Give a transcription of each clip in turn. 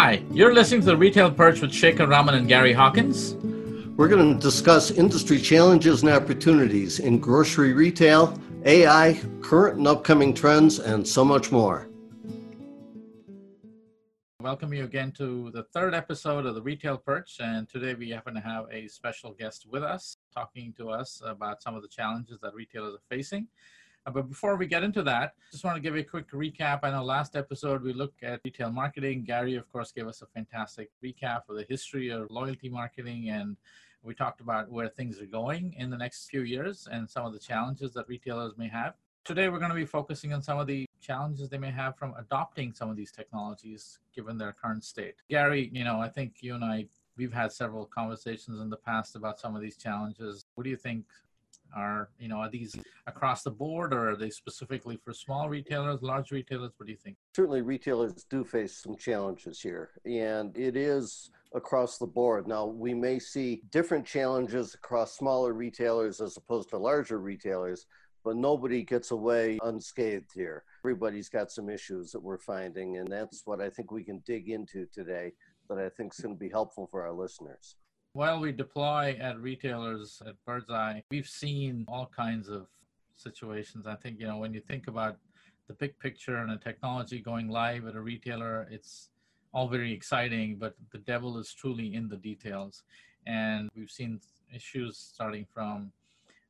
Hi, you're listening to the Retail Perch with Shekhar Raman and Gary Hawkins. We're going to discuss industry challenges and opportunities in grocery retail, AI, current and upcoming trends, and so much more. Welcome you again to the third episode of the Retail Perch. And today we happen to have a special guest with us talking to us about some of the challenges that retailers are facing. Uh, but before we get into that, just want to give a quick recap. I know last episode we looked at retail marketing. Gary, of course, gave us a fantastic recap of the history of loyalty marketing and we talked about where things are going in the next few years and some of the challenges that retailers may have. Today, we're going to be focusing on some of the challenges they may have from adopting some of these technologies given their current state. Gary, you know, I think you and I, we've had several conversations in the past about some of these challenges. What do you think are you know are these across the board or are they specifically for small retailers large retailers? What do you think? Certainly retailers do face some challenges here and it is across the board. Now we may see different challenges across smaller retailers as opposed to larger retailers but nobody gets away unscathed here. Everybody's got some issues that we're finding and that's what i think we can dig into today that i think is going to be helpful for our listeners while we deploy at retailers at Birdzi, we've seen all kinds of situations. I think, you know, when you think about the big picture and a technology going live at a retailer, it's all very exciting, but the devil is truly in the details. And we've seen issues starting from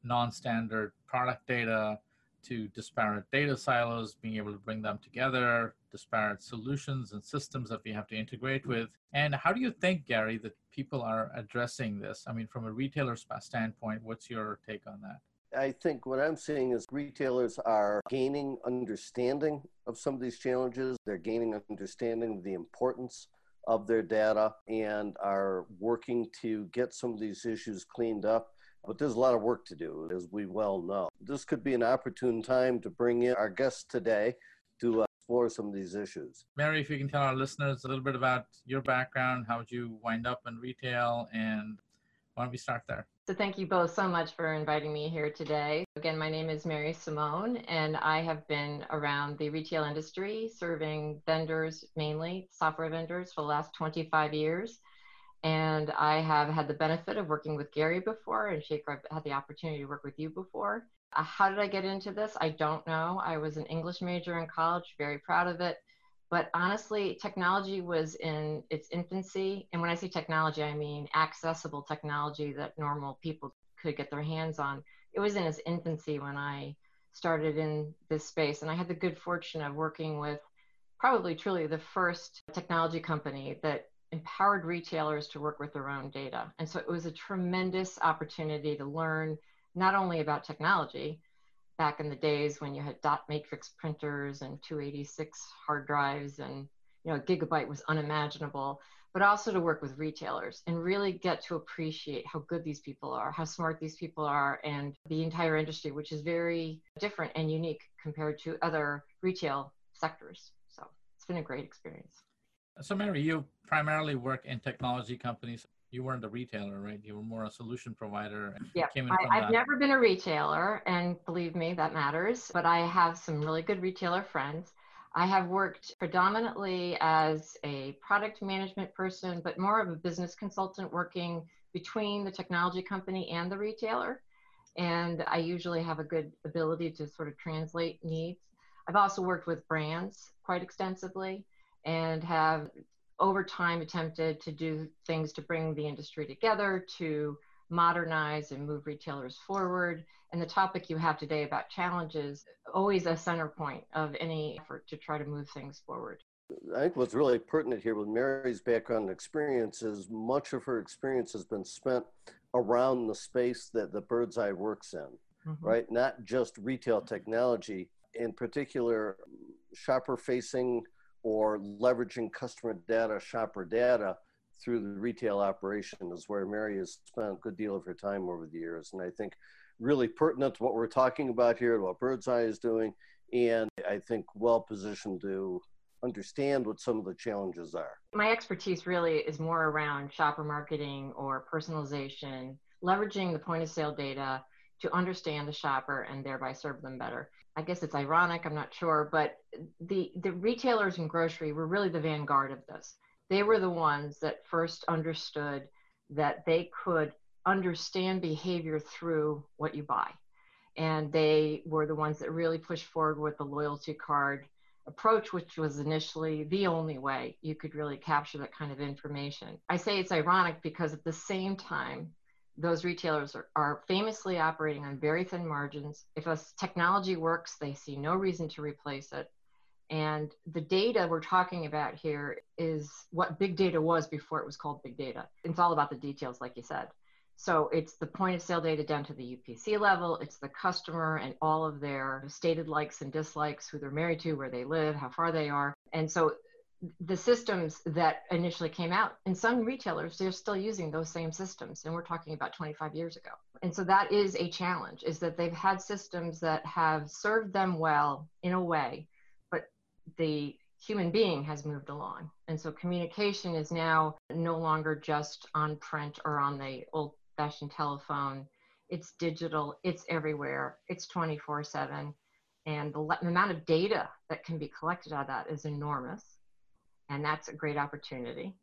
non standard product data to disparate data silos, being able to bring them together, disparate solutions and systems that we have to integrate with. And how do you think, Gary, that people are addressing this? I mean, from a retailer standpoint, what's your take on that? I think what I'm seeing is retailers are gaining understanding of some of these challenges. They're gaining understanding of the importance of their data and are working to get some of these issues cleaned up but there's a lot of work to do, as we well know. This could be an opportune time to bring in our guests today to uh, explore some of these issues. Mary, if you can tell our listeners a little bit about your background, how did you wind up in retail, and why don't we start there? So, thank you both so much for inviting me here today. Again, my name is Mary Scimone, and I have been around the retail industry serving vendors, mainly software vendors, for the last 25 years. And I have had the benefit of working with Gary before, and Shekhar, I've had the opportunity to work with you before. Uh, how did I get into this? I don't know. I was an English major in college, very proud of it. But honestly, technology was in its infancy. And when I say technology, I mean accessible technology that normal people could get their hands on. It was in its infancy when I started in this space. And I had the good fortune of working with probably truly the first technology company that empowered retailers to work with their own data. And so it was a tremendous opportunity to learn not only about technology back in the days when you had dot matrix printers and 286 hard drives and you know gigabyte was unimaginable but also to work with retailers and really get to appreciate how good these people are how smart these people are and the entire industry which is very different and unique compared to other retail sectors so it's been a great experience so, Mary, you primarily work in technology companies. You weren't a retailer, right? You were more a solution provider. Yeah, I, have never been a retailer, and believe me, that matters. But I have some really good retailer friends. I have worked predominantly as a product management person, but more of a business consultant working between the technology company and the retailer. And I usually have a good ability to sort of translate needs. I've also worked with brands quite extensively and have over time attempted to do things to bring the industry together to modernize and move retailers forward. And the topic you have today about challenges, always a center point of any effort to try to move things forward. I think what's really pertinent here with Mary's background and experience is much of her experience has been spent around the space that the Birdzi works in, mm-hmm. right? Not just retail technology, in particular, shopper facing or leveraging customer data, shopper data through the retail operation is where Mary has spent a good deal of her time over the years. And I think really pertinent to what we're talking about here, what Birdzi is doing, and I think well positioned to understand what some of the challenges are. My expertise really is more around shopper marketing or personalization, leveraging the point of sale data to understand the shopper and thereby serve them better. I guess it's ironic, I'm not sure, but the, the retailers in grocery were really the vanguard of this. they were the ones that first understood that they could understand behavior through what you buy. And they were the ones that really pushed forward with the loyalty card approach, which was initially the only way you could really capture that kind of information. I say it's ironic because at the same time, those retailers are, are, famously operating on very thin margins. If a technology works, they see no reason to replace it. And the data we're talking about here is what big data was before it was called big data. It's all about the details, like you said. So it's the point of sale data down to the UPC level, it's the customer and all of their stated likes and dislikes, who they're married to, where they live, how far they are. And so the systems that initially came out and some retailers they're still using those same systems and we're talking about 25 years ago and so that is a challenge is that they've had systems that have served them well in a way but the human being has moved along. And so communication is now no longer just on print or on the old fashioned telephone. It's digital, it's everywhere, it's 24 7. And the, the amount of data that can be collected out of that is enormous. And that's a great opportunity.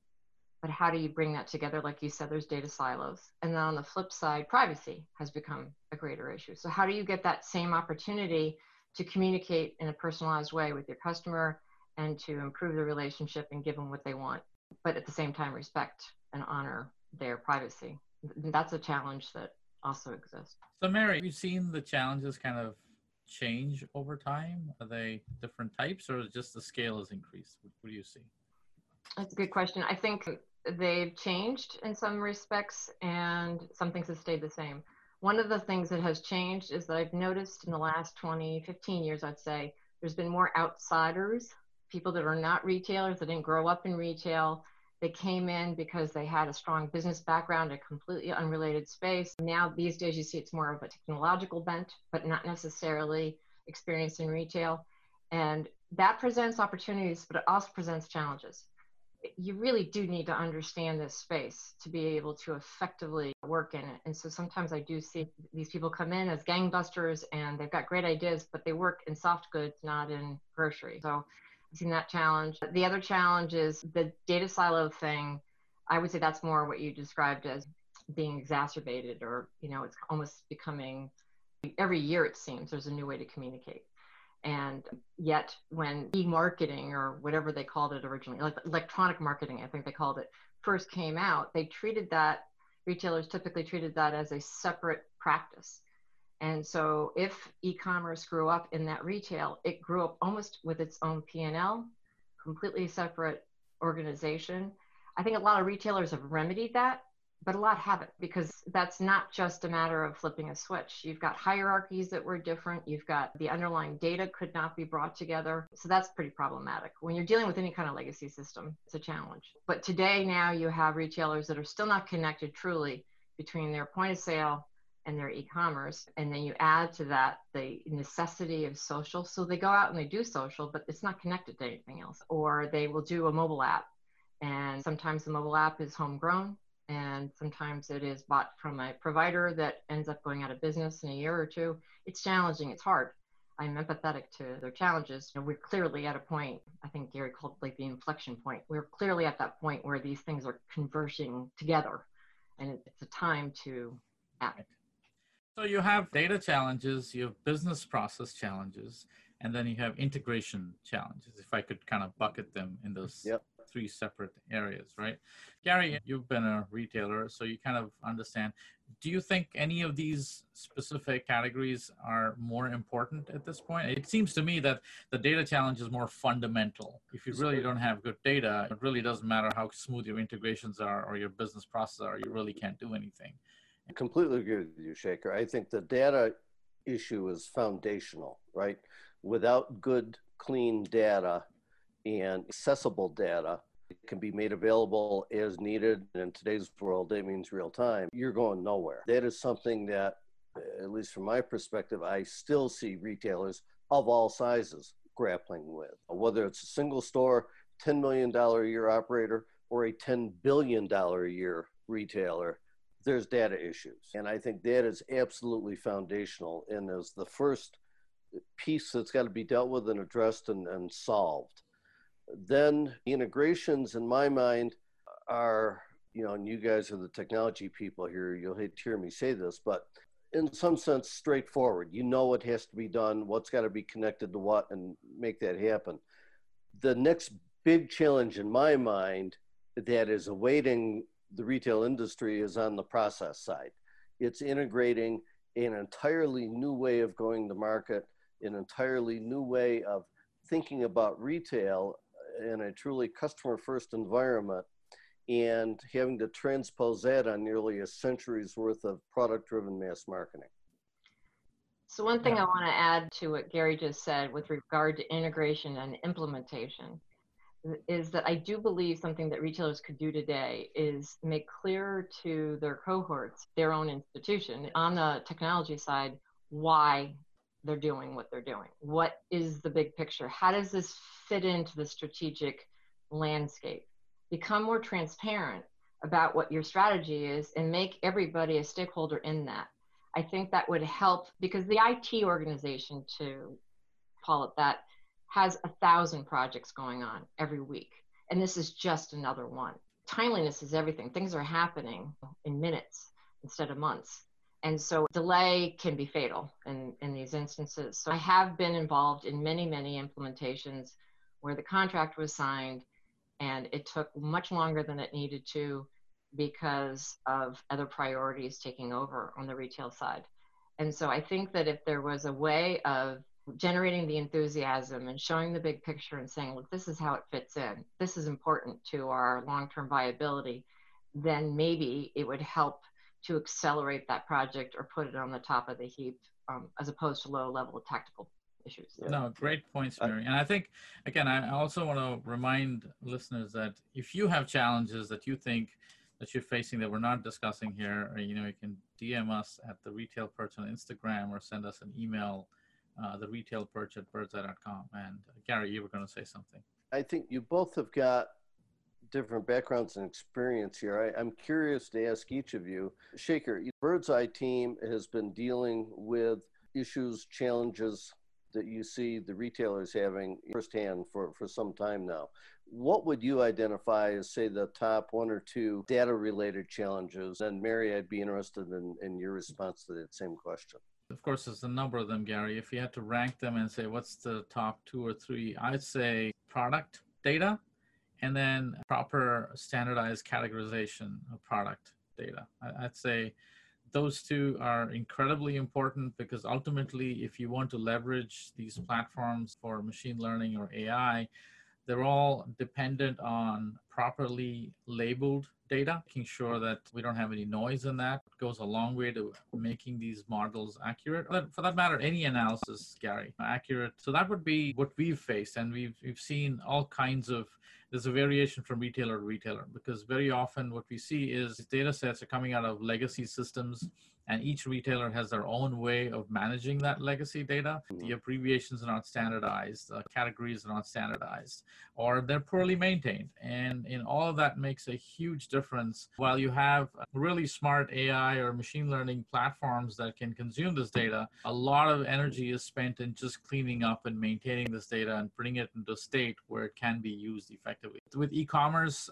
But how do you bring that together? Like you said, there's data silos. And then on the flip side, privacy has become a greater issue. So, how do you get that same opportunity to communicate in a personalized way with your customer and to improve the relationship and give them what they want, but at the same time respect and honor their privacy. That's a challenge that also exists. So, Mary, have you seen the challenges kind of change over time? Are they different types or just the scale has increased? What do you see? That's a good question. I think they've changed in some respects and some things have stayed the same. One of the things that has changed is that I've noticed in the last 20, 15 years, I'd say, there's been more outsiders, people that are not retailers, that didn't grow up in retail. They came in because they had a strong business background, a completely unrelated space. Now, these days, you see it's more of a technological bent, but not necessarily experience in retail. And that presents opportunities, but it also presents challenges you really do need to understand this space to be able to effectively work in it. And so sometimes I do see these people come in as gangbusters and they've got great ideas, but they work in soft goods, not in grocery. So seen that challenge. The other challenge is the data silo thing. I would say that's more what you described as being exacerbated, or, you know, it's almost becoming every year it seems there's a new way to communicate. And yet, when e marketing or whatever they called it originally, like electronic marketing, I think they called it, first came out, they treated that, retailers typically treated that as a separate practice. And so if e-commerce grew up in that retail, it grew up almost with its own P&L, completely separate organization. I think a lot of retailers have remedied that but a lot haven't because that's not just a matter of flipping a switch. You've got hierarchies that were different. You've got the underlying data could not be brought together. So that's pretty problematic. When you're dealing with any kind of legacy system, it's a challenge. But today, now you have retailers that are still not connected truly between their point of sale and their e-commerce and then you add to that the necessity of social so they go out and they do social but it's not connected to anything else or they will do a mobile app and sometimes the mobile app is homegrown and sometimes it is bought from a provider that ends up going out of business in a year or two. It's challenging, it's hard. I'm empathetic to their challenges. You know, we're clearly at a point, I think Gary called it like the inflection point. We're clearly at that point where these things are converging together and it's a time to act. So you have data challenges, you have business process challenges, and then you have integration challenges, if I could kind of bucket them in those yep three separate areas, right? Gary, you've been a retailer, so you kind of understand. Do you think any of these specific categories are more important at this point? It seems to me that the data challenge is more fundamental. If you really don't have good data, it really doesn't matter how smooth your integrations are or your business processes are, you really can't do anything. I completely agree with you, Shekhar. I think the data issue is foundational, right? Without good, clean data, and accessible data that can be made available as needed. In today's world, that means real time. You're going nowhere. That is something that, at least from my perspective, I still see retailers of all sizes grappling with. Whether it's a single store, $10 million a year operator, or a $10 billion a year retailer, there's data issues. And I think that is absolutely foundational and is the first piece that's got to be dealt with and addressed and, and solved. Then integrations in my mind are you know and you guys are the technology people here you'll hate to hear me say this but in some sense straightforward. You know what has to be done what's got to be connected to what and make that happen. The next big challenge in my mind that is awaiting the retail industry is on the process side. It's integrating an entirely new way of going to market an entirely new way of thinking about retail in a truly customer first environment and having to transpose that on nearly a century's worth of product driven mass marketing. So, one thing I want to add to what Gary just said with regard to integration and implementation is that I do believe something that retailers could do today is make clear to their cohorts, their own institution, on the technology side, why they're doing what they're doing. What is the big picture? How does this fit into the strategic landscape? Become more transparent about what your strategy is and make everybody a stakeholder in that. I think that would help because the IT organization, to call it that, has a thousand projects going on every week. And this is just another one. Timeliness is everything. Things are happening in minutes instead of months. And so delay can be fatal in, in these instances. So I have been involved in many, many implementations where the contract was signed and it took much longer than it needed to because of other priorities taking over on the retail side. And so I think that if there was a way of generating the enthusiasm and showing the big picture and saying, look, this is how it fits in, this is important to our long term viability, then maybe it would help to accelerate that project or put it on the top of the heap um, as opposed to low level tactical issues. Yeah. No, great points, Mary. And I think, again, I also want to remind listeners that if you have challenges that you think that you're facing that we're not discussing here, or, you know, you can DM us at the retail person on Instagram or send us an email, uh, the retail perch at birdzi.com. And uh, Gary, you were going to say something. I think you both have got different backgrounds and experience here. I, am curious to ask each of you. Shekhar, Bird's Eye team has been dealing with issues, challenges that you see the retailers having firsthand for, for some time now. What would you identify as, say, the top one or two data related challenges? And Mary, I'd be interested in, in your response to that same question. Of course, there's a number of them, Gary. If you had to rank them and say, what's the top two or three, I'd say product data and then proper standardized categorization of product data. I'd say those two are incredibly important because ultimately, if you want to leverage these platforms for machine learning or AI, they're all dependent on properly labeled data, making sure that we don't have any noise in that it goes a long way to making these models accurate. For that matter, any analysis, Gary, accurate. So that would be what we've faced, and we've we've seen all kinds of there's a variation from retailer to retailer because very often what we see is data sets are coming out of legacy systems and each retailer has their own way of managing that legacy data. Mm-hmm. The abbreviations are not standardized, the categories are not standardized, or they're poorly maintained. And in all of that makes a huge difference. While you have really smart AI or machine learning platforms that can consume this data, a lot of energy is spent in just cleaning up and maintaining this data and putting it into a state where it can be used effectively. With e-commerce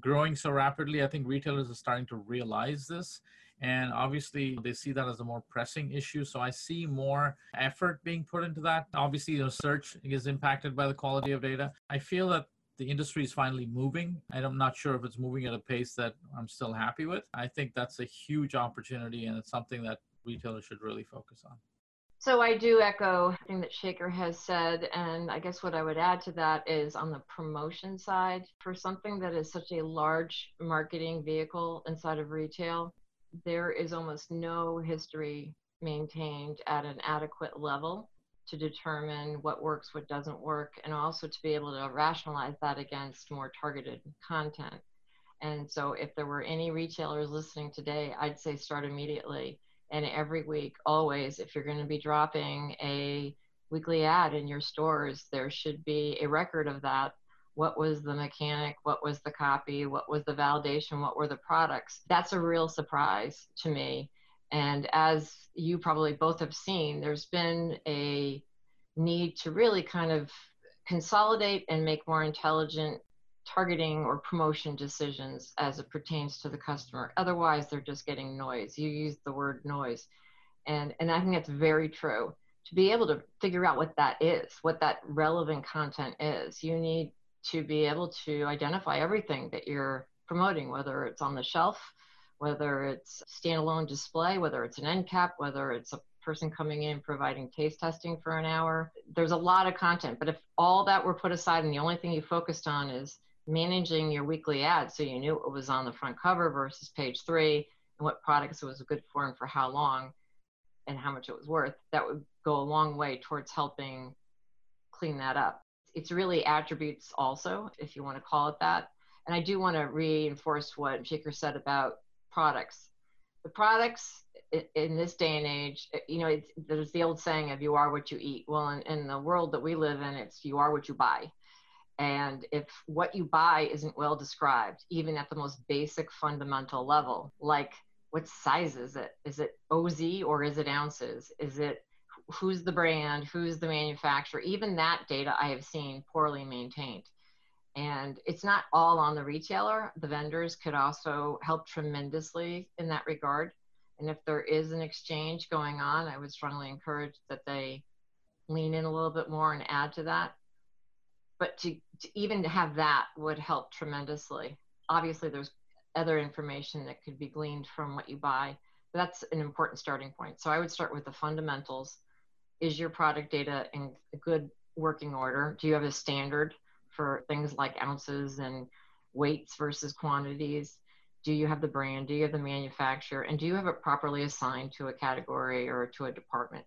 growing so rapidly, I think retailers are starting to realize this and obviously, they see that as a more pressing issue. So I see more effort being put into that. Obviously, you know, search is impacted by the quality of data. I feel that the industry is finally moving. And I'm not sure if it's moving at a pace that I'm still happy with. I think that's a huge opportunity, and it's something that retailers should really focus on. So I do echo everything that Shekhar has said, and I guess what I would add to that is on the promotion side, for something that is such a large marketing vehicle inside of retail, there is almost no history maintained at an adequate level to determine what works, what doesn't work, and also to be able to rationalize that against more targeted content. And so, if there were any retailers listening today, I'd say start immediately. And every week, always, if you're going to be dropping a weekly ad in your stores, there should be a record of that. What was the mechanic? What was the copy? What was the validation? What were the products? That's a real surprise to me and as you probably both have seen there's been a need to really kind of consolidate and make more intelligent targeting or promotion decisions as it pertains to the customer. Otherwise, they're just getting noise. You use the word noise. And, and I think that's very true. To be able to figure out what that is, what that relevant content is, you need to be able to identify everything that you're promoting, whether it's on the shelf, whether it's standalone display, whether it's an end cap, whether it's a person coming in providing taste testing for an hour. There's a lot of content, but if all that were put aside and the only thing you focused on is managing your weekly ads so you knew what was on the front cover versus page three and what products it was good for and for how long and how much it was worth, that would go a long way towards helping clean that up. It's really attributes also, if you want to call it that. And I do want to reinforce what Shekhar said about products. The products in this day and age, eh, you know, there's the old saying of you are what you eat. Well, in, in the world that we live in, it's you are what you buy. And if what you buy isn't well described, even at the most basic fundamental level, like what size is it? Is it OZ or is it ounces? Is it who's the brand? Who's the manufacturer? Even that data I have seen poorly maintained. And it's not all on the retailer. The vendors could also help tremendously in that regard. And if there is an exchange going on, I would strongly encourage that they lean in a little bit more and add to that but to, to even have that would help tremendously. Obviously, there's other information that could be gleaned from what you buy. But that's an important starting point. So I would start with the fundamentals. Is your product data in good working order? Do you have a standard for things like ounces and weights versus quantities? Do you have the brand? Do you have the manufacturer? And do you have it properly assigned to a category or to a department?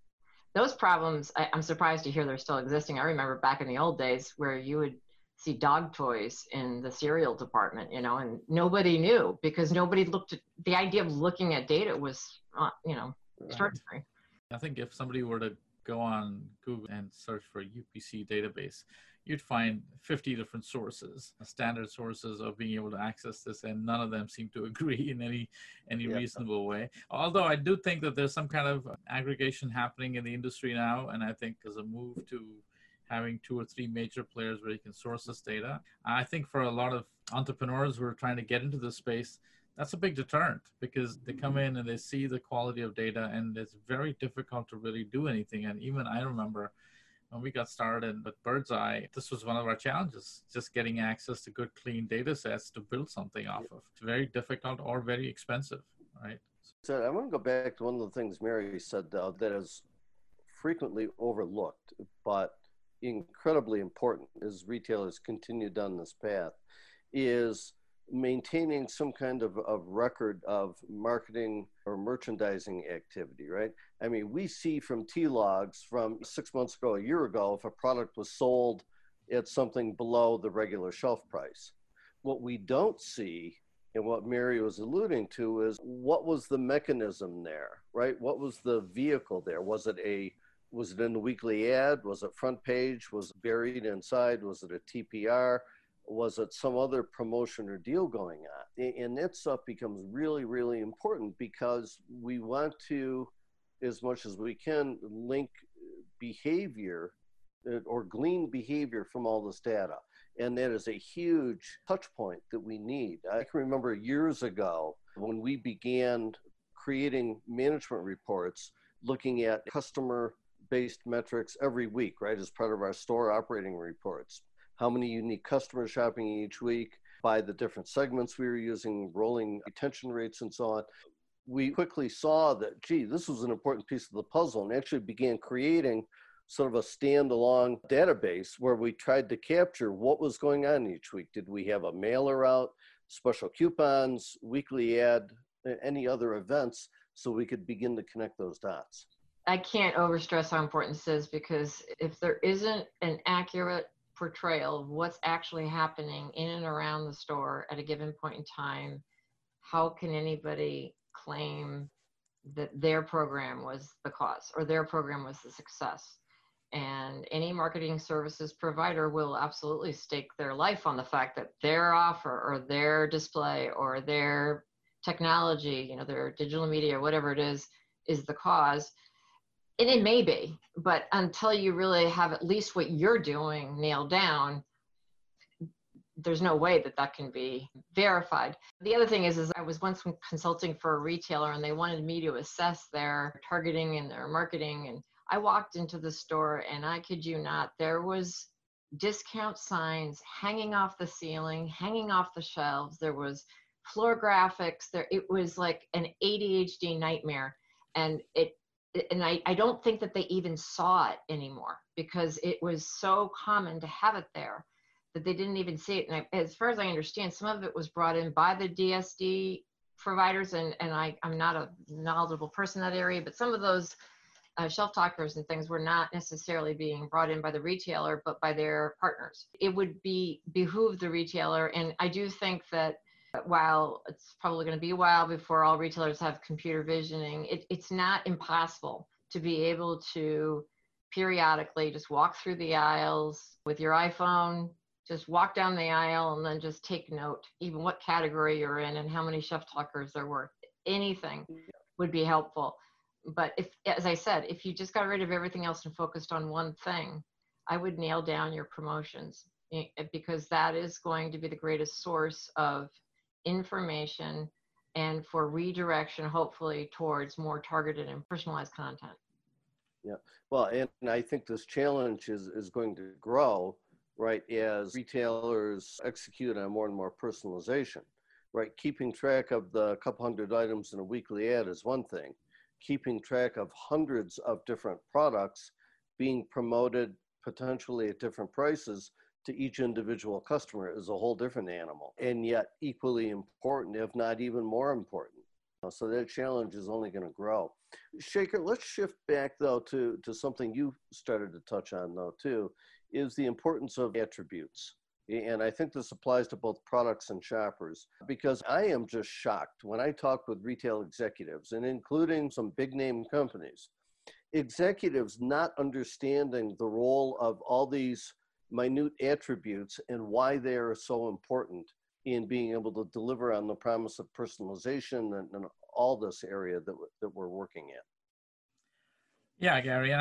those problems I, am surprised to hear they're still existing i remember back in the old days where you would see dog toys in the cereal department you know and nobody knew because nobody looked at the idea of looking at data was uh, you know extraordinary i think if somebody were to go on google and search for upc database you'd find 50 different sources, standard sources of being able to access this, and none of them seem to agree in any any yeah. reasonable way. Although I do think that there's some kind of aggregation happening in the industry now, and I think there's a move to having two or three major players where you can source this data. I think for a lot of entrepreneurs who are trying to get into this space, that's a big deterrent because they come in and they see the quality of data and it's very difficult to really do anything. And even I remember when we got started with Birdzi, this was one of our challenges, just getting access to good, clean data sets to build something off of. It's very difficult or very expensive, right? So I want to go back to one of the things Mary said uh, that is frequently overlooked, but incredibly important as retailers continue down this path, is maintaining some kind of, of record of marketing or merchandising activity, right? I mean, we see from T logs from six months ago, a year ago, if a product was sold at something below the regular shelf price. What we don't see, and what Mary was alluding to, is what was the mechanism there, right? What was the vehicle there? Was it a was it in the weekly ad? Was it front page? Was it buried inside? Was it a TPR? was it some other promotion or deal going on? And that stuff becomes really, really important because we want to, as much as we can, link behavior uh, or glean behavior from all this data. And that is a huge touch point that we need. I can remember years ago when we began creating management reports looking at customer based metrics every week, right, as part of our store operating reports how many unique customers shopping each week, by the different segments we were using, rolling retention rates, and so on. We quickly saw that, gee, this was an important piece of the puzzle and actually began creating sort of a standalone database where we tried to capture what was going on each week. Did we have a mailer out, special coupons, weekly ad, any other events, so we could begin to connect those dots? I can't overstress how important this is because if there isn't an accurate portrayal of what's actually happening in and around the store at a given point in time, how can anybody claim that their program was the cause or their program was the success? And any marketing services provider will absolutely stake their life on the fact that their offer or their display or their technology, you know, their digital media, whatever it is, is the cause. and it may be, but until you really have at least what you're doing nailed down, there's no way that that can be verified. The other thing is, is I was once consulting for a retailer and they wanted me to assess their targeting and their marketing. And I walked into the store and I kid you not, there was discount signs hanging off the ceiling, hanging off the shelves. There was floor graphics. There, it was like an ADHD nightmare. And it, and I, I don't think that they even saw it anymore because it was so common to have it there that they didn't even see it. And I, as far as I understand, some of it was brought in by the DSD providers, and, and I, I'm not a knowledgeable person in that area, but some of those uh, shelf talkers and things were not necessarily being brought in by the retailer, but by their partners. It would be behoove the retailer, and I do think that while it's probably going to be a while before all retailers have computer visioning, it, it's not impossible to be able to periodically just walk through the aisles with your iPhone, just walk down the aisle and then just take note, even what category you're in and how many shelf talkers there were. Anything would be helpful. But if, as I said, if you just got rid of everything else and focused on one thing, I would nail down your promotions eh, because that is going to be the greatest source of information and for redirection, hopefully, towards more targeted and personalized content. Yeah, well, and, and I think this challenge is, is going to grow right, as retailers execute on more and more personalization, right? Keeping track of the couple hundred items in a weekly ad is one thing. Keeping track of hundreds of different products being promoted potentially at different prices to each individual customer is a whole different animal, and yet equally important, if not even more important. Uh, so that challenge is only going to grow. Shekhar, let's shift back though to, to something you started to touch on though too, is the importance of attributes. And I think this applies to both products and shoppers because I am just shocked when I talk with retail executives and including some big name companies, executives not understanding the role of all these minute attributes and why they are so important in being able to deliver on the promise of personalization and, and all this area that, that we're working in. Yeah, Gary,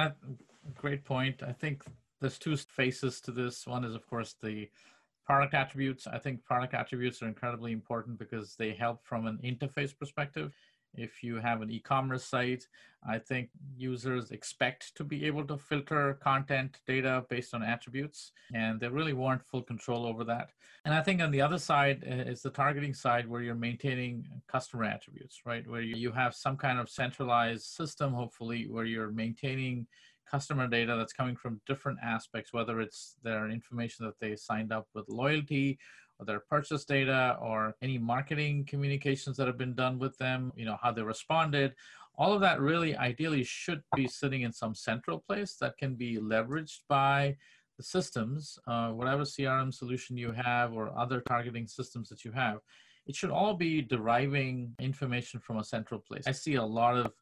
great point. I think there's two faces to this. One is, of course, the product attributes. I think product attributes are incredibly important because they help from an interface perspective. If you have an e-commerce site, I think users expect to be able to filter content data based on attributes, and they really want full control over that. And I think on the other side uh, is the targeting side where you're maintaining customer attributes, right? Where you have some kind of centralized system, hopefully, where you're maintaining customer data that's coming from different aspects, whether it's their information that they signed up with loyalty or their purchase data or any marketing communications that have been done with them, you know, how they responded. All of that really ideally should be sitting in some central place that can be leveraged by the systems, uh, whatever CRM solution you have or other targeting systems that you have. It should all be deriving information from a central place. I see a lot of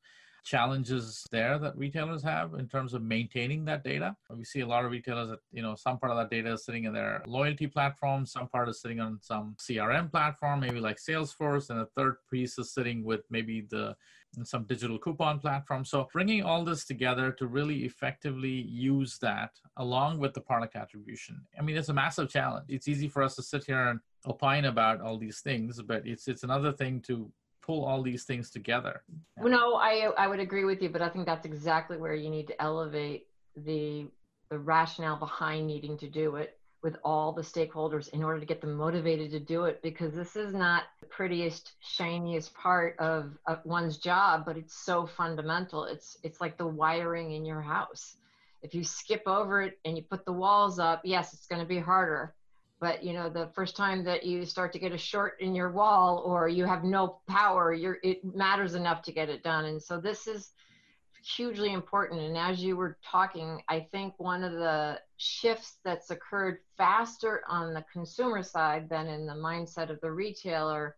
challenges there that retailers have in terms of maintaining that data. We see a lot of retailers that, you know, some part of that data is sitting in their loyalty platform, some part is sitting on some CRM platform, maybe like Salesforce, and a third piece is sitting with maybe the some digital coupon platform. So bringing all this together to really effectively use that along with the product attribution. I mean, it's a massive challenge. It's easy for us to sit here and opine about all these things, but it's it's another thing to pull all these things together. No, I I would agree with you, but I think that's exactly where you need to elevate the the rationale behind needing to do it with all the stakeholders in order to get them motivated to do it because this is not the prettiest shiniest part of, of one's job but it's so fundamental. It's it's like the wiring in your house. If you skip over it and you put the walls up yes it's going to be harder but you know the first time that you start to get a short in your wall or you have no power you're it matters enough to get it done. And so this is hugely important. And as you were talking i think one of the shifts that's occurred faster on the consumer side than in the mindset of the retailer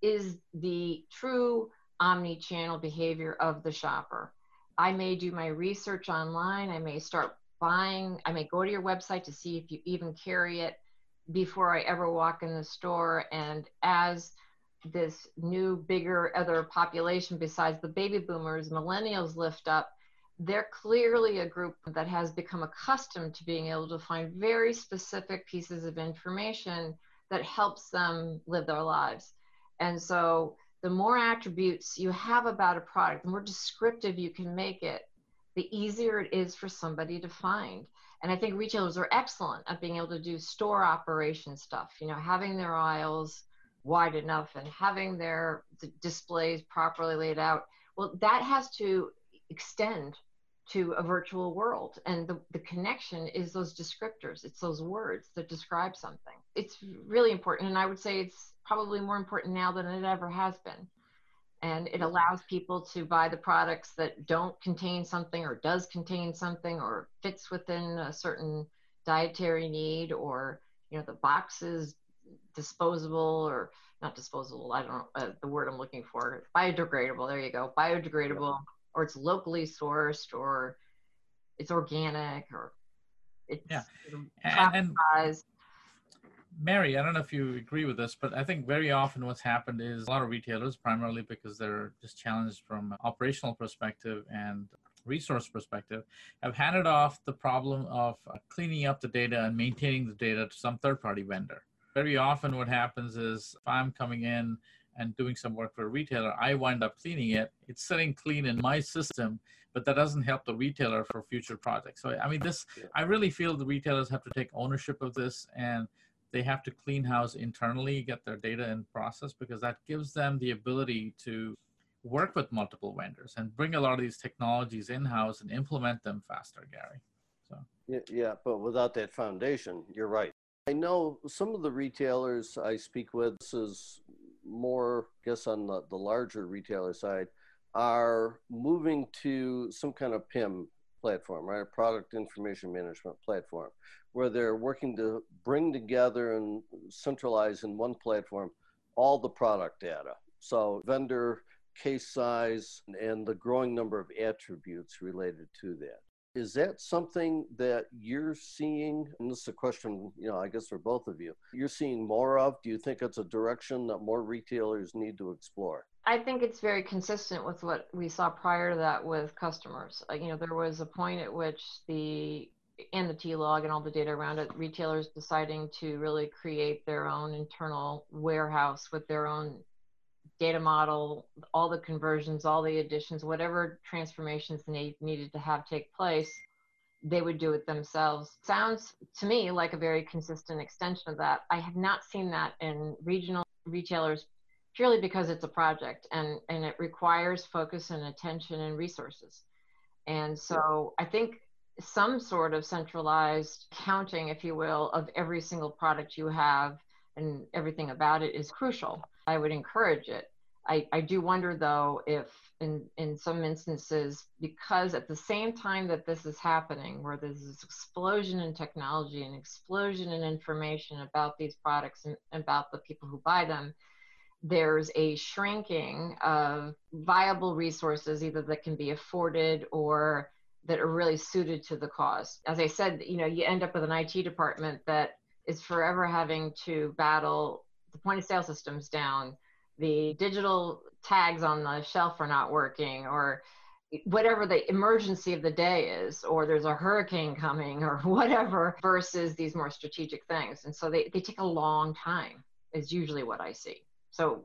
is the true omni-channel behavior of the shopper. I may do my research online. I may start buying i may go to your website to see if you even carry it before I ever walk in the store. And as this new, bigger other population besides the baby boomers, millennials lift up, they're clearly a group that has become accustomed to being able to find very specific pieces of information that helps them live their lives. And so the more attributes you have about a product, the more descriptive you can make it, the easier it is for somebody to find. And I think retailers are excellent at being able to do store operation stuff, you know, having their aisles wide enough and having their displays properly laid out. Well, that has to extend to a virtual world. And the, the connection is those descriptors, it's those words that describe something. It's really important. And I would say it's probably more important now than it ever has been. And it allows people to buy the products that don't contain something or does contain something or fits within a certain dietary need or, you know, the box is disposable or not disposable. I don't know uh, the word I'm looking for. Biodegradable. There you go. Biodegradable or it's locally sourced or it's organic or it's yeah. and, and Mary, I don't know if you agree with this, but I think very often what's happened is a lot of retailers, primarily because they're just challenged from operational perspective and resource perspective, have handed off the problem of cleaning up the data and maintaining the data to some third-party vendor. Very often what happens is if I'm coming in and doing some work for a retailer, I wind up cleaning it. It's sitting clean in my system, but that doesn't help the retailer for future projects. So, I mean, this, I really feel the retailers have to take ownership of this and they have to clean house internally, get their data in process because that gives them the ability to work with multiple vendors and bring a lot of these technologies in house and implement them faster, Gary. So yeah, yeah, but without that foundation, you're right. I know some of the retailers I speak with, this is more, I guess, on the, the larger retailer side, are moving to some kind of PIM platform, right? A product information management platform, where they're working to bring together and centralize in one platform all the product data. So vendor case size and the growing number of attributes related to that. Is that something that you're seeing? And this is a question, you know, I guess for both of you. You're seeing more of? Do you think it's a direction that more retailers need to explore? I think it's very consistent with what we saw prior to that with customers. Uh, you know, there was a point at which the and the T-log and all the data around it, retailers deciding to really create their own internal warehouse with their own data model, all the conversions, all the additions, whatever transformations they needed to have take place, they would do it themselves. Sounds to me like a very consistent extension of that. I have not seen that in regional retailers purely because it's a project and, and it requires focus and attention and resources. And so I think some sort of centralized counting, if you will, of every single product you have and everything about it is crucial. I would encourage it. I, I do wonder though if in, in some instances, because at the same time that this is happening, where there's this explosion in technology and explosion in information about these products and about the people who buy them, there's a shrinking of viable resources, either that can be afforded or that are really suited to the cause. As I said, you know, you end up with an IT department that is forever having to battle the point of sale systems down, the digital tags on the shelf are not working, or whatever the emergency of the day is, or there's a hurricane coming, or whatever, versus these more strategic things. And so they, they take a long time, is usually what I see. So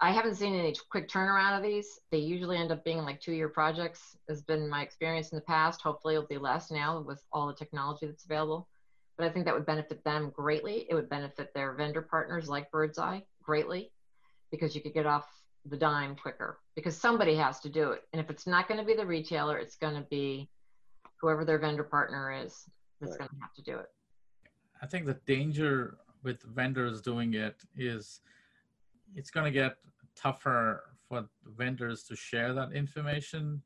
I haven't seen any quick turnaround of these. They usually end up being like two year projects, has been my experience in the past. Hopefully, it'll be less now with all the technology that's available. But I think that would benefit them greatly. It would benefit their vendor partners like Birdzi greatly because you could get off the dime quicker because somebody has to do it. And if it's not going to be the retailer, it's going to be whoever their vendor partner is that's right. going to have to do it. I think the danger with vendors doing it is it's going to get tougher for vendors to share that information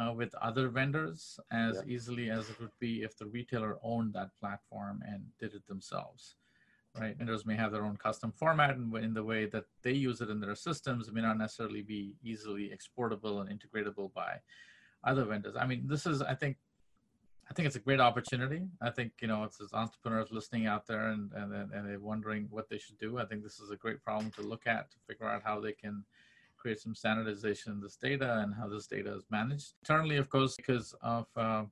uh, with other vendors as yeah. easily as it would be if the retailer owned that platform and did it themselves right vendors may have their own custom format and in the way that they use it in their systems may not necessarily be easily exportable and integratable by other vendors i mean this is i think I think it's a great opportunity. I think you know, if there's entrepreneurs listening out there and, and and they're wondering what they should do, I think this is a great problem to look at to figure out how they can create some standardization in this data and how this data is managed. Internally, of course, because of uh,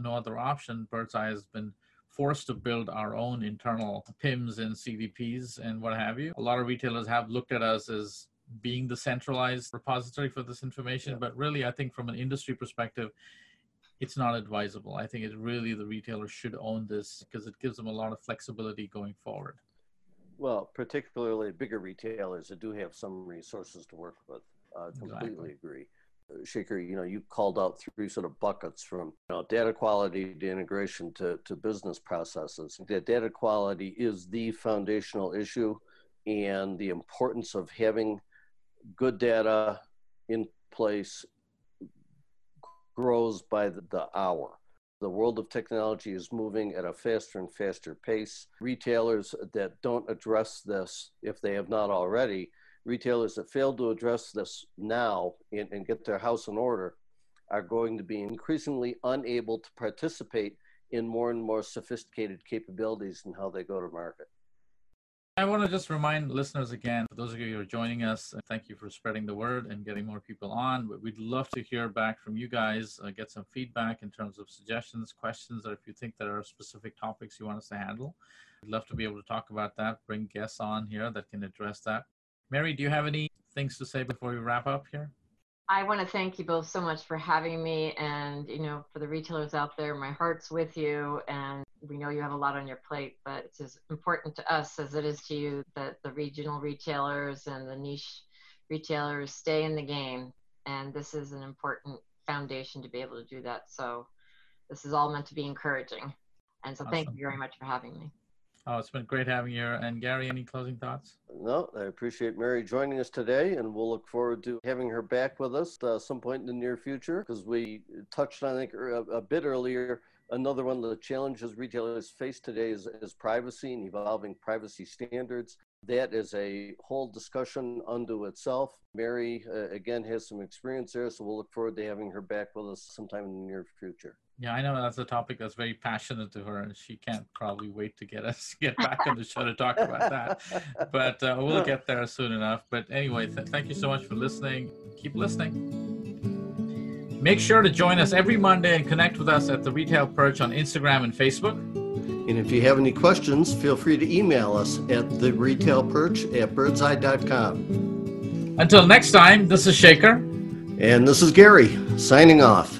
no other option, Birdzi has been forced to build our own internal PIMs and CDPs and what have you. A lot of retailers have looked at us as being the centralized repository for this information, yeah. but really, I think from an industry perspective, it's not advisable. I think it's really the retailer should own this because it gives them a lot of flexibility going forward. Well, particularly bigger retailers that do have some resources to work with. Uh, completely exactly. agree. Uh, Shekhar, you know, you called out three sort of buckets from you know, data quality to integration to, to business processes. The data quality is the foundational issue and the importance of having good data in place grows by the, hour. The world of technology is moving at a faster and faster pace. Retailers that don't address this, if they have not already, retailers that fail to address this now and, and get their house in order are going to be increasingly unable to participate in more and more sophisticated capabilities in how they go to market. I want to just remind listeners again, those of you who are joining us, thank you for spreading the word and getting more people on. We'd love to hear back from you guys, uh, get some feedback in terms of suggestions, questions, or if you think there are specific topics you want us to handle. We'd love to be able to talk about that, bring guests on here that can address that. Mary, do you have any things to say before we wrap up here? I want to thank you both so much for having me and, you know, for the retailers out there, my heart's with you and we know you have a lot on your plate, but it's as important to us as it is to you that the regional retailers and the niche retailers stay in the game. And this is an important foundation to be able to do that. So this is all meant to be encouraging. And so awesome. thank you very much for having me. Oh, it's been great having you. Here. And Gary, any closing thoughts? No, I appreciate Mary joining us today, and we'll look forward to having her back with us uh, some point in the near future because we touched on, I think, a, a bit earlier Another one of the challenges retailers face today is, is privacy and evolving privacy standards. That is a whole discussion unto itself. Mary, uh, again, has some experience there, so we'll look forward to having her back with us sometime in the near future. Yeah, I know that's a topic that's very passionate to her, and she can't probably wait to get us get back on the show to talk about that. But uh, we'll get there soon enough. But anyway, th- thank you so much for listening. Keep listening. Make sure to join us every Monday and connect with us at the Retail Perch on Instagram and Facebook. And if you have any questions, feel free to email us at the retail perch at birdzi.com. Until next time, this is Shekhar. And this is Gary, signing off.